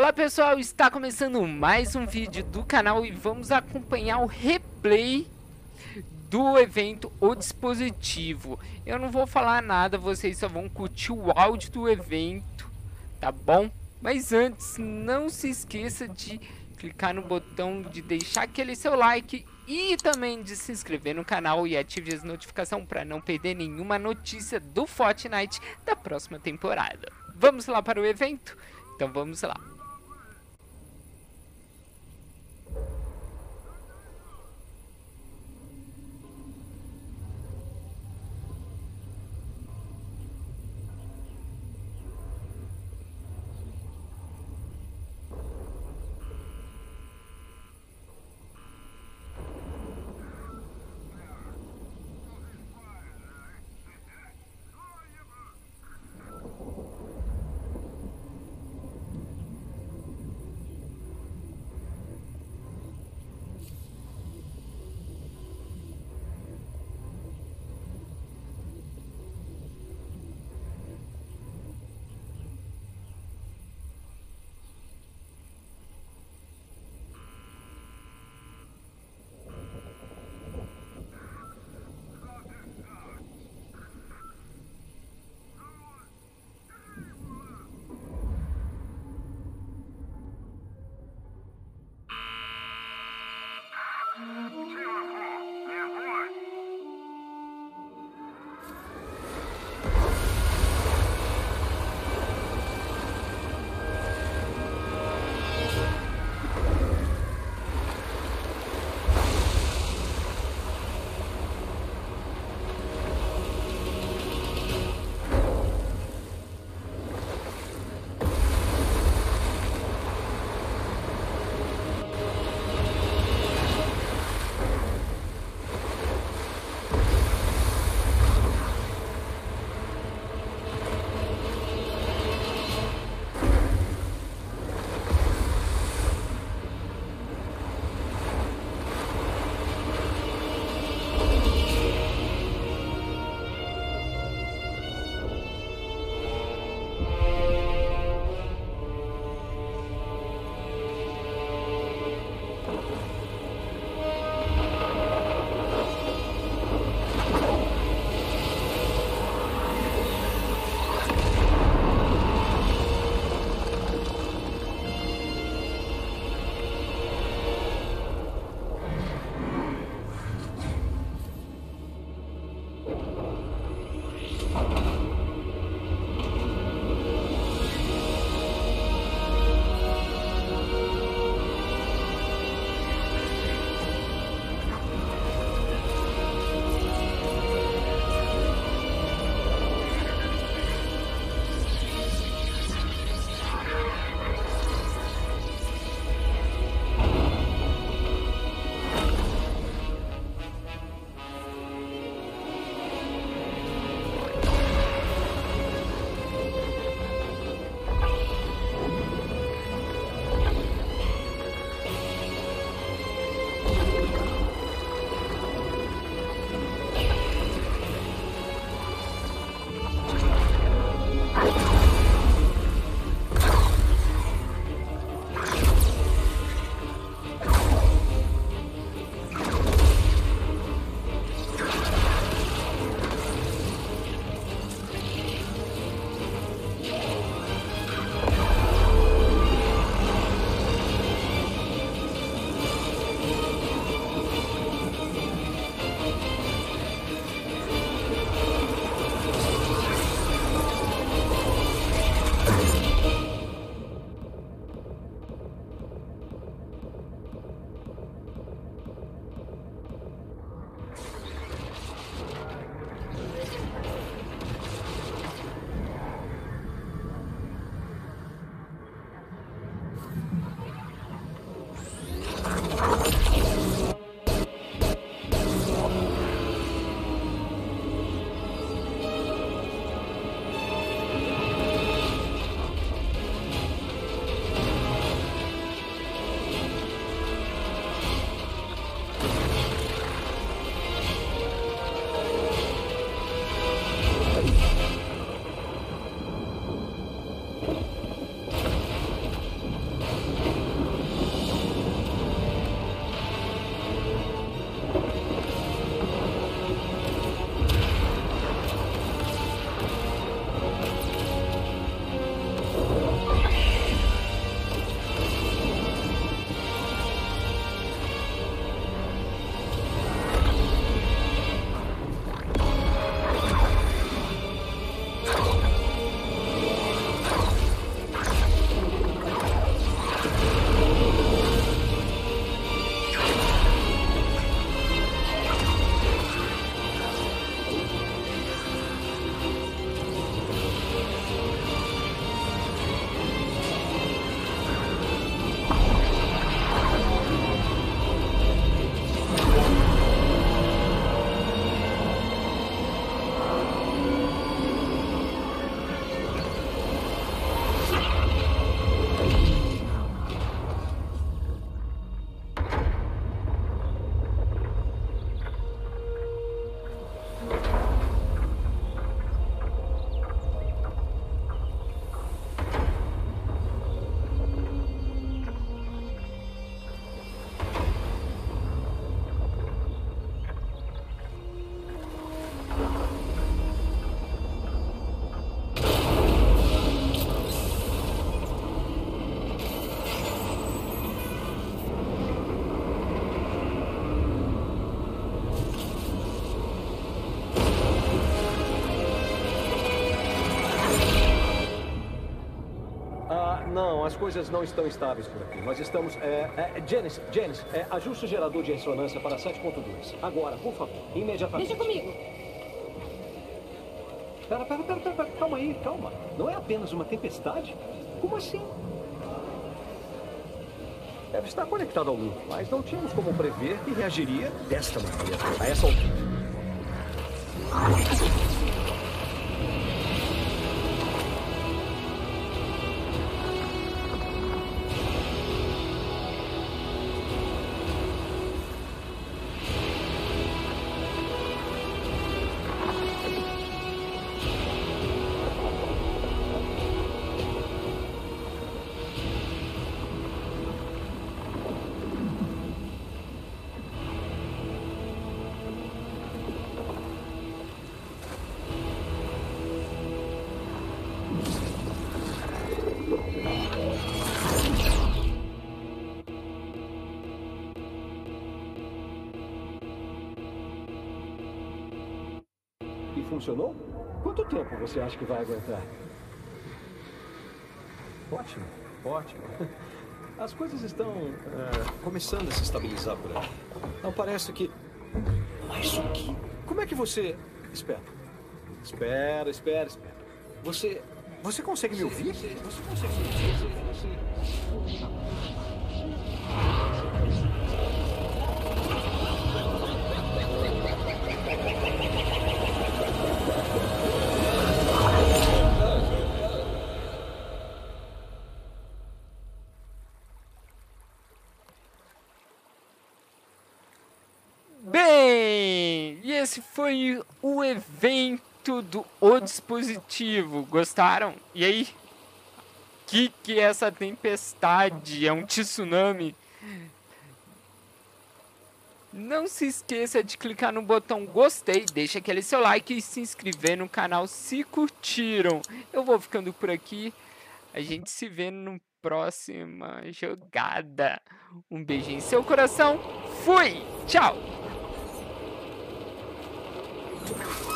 Olá pessoal, está começando mais um vídeo do canal e vamos acompanhar o replay do evento O Dispositivo. Eu não vou falar nada, vocês só vão curtir o áudio do evento, tá bom? Mas antes, não se esqueça de clicar no botão de deixar aquele seu like e também de se inscrever no canal e ative as notificações para não perder nenhuma notícia do Fortnite da próxima temporada. Vamos lá para o evento? Então vamos lá. Não, as coisas não estão estáveis por aqui. Nós estamos. É, é, Janice, Janice, é, ajuste o gerador de ressonância para 7.2. Agora, por favor, imediatamente. Deixa comigo. Pera, pera, pera, pera, calma aí, calma. Não é apenas uma tempestade? Como assim? Deve estar conectado ao loop, mas não tínhamos como prever que reagiria desta maneira, a essa altura. Funcionou? Quanto tempo você acha que vai aguentar? Ótimo, ótimo. As coisas estão é, começando a se estabilizar por aí. Não parece que. Mas o que? Como é que você. Espera. Espera, espera, espera. Você. Você consegue me ouvir? Você, você consegue me ouvir? Você... Bem, esse foi o evento do O Dispositivo. Gostaram? E aí? Que que é essa tempestade? É um tsunami? Não se esqueça de clicar no botão gostei, deixa aquele seu like e se inscrever no canal se curtiram. Eu vou ficando por aqui. A gente se vê no próxima jogada. Um beijo em seu coração. Fui! Tchau! Yeah.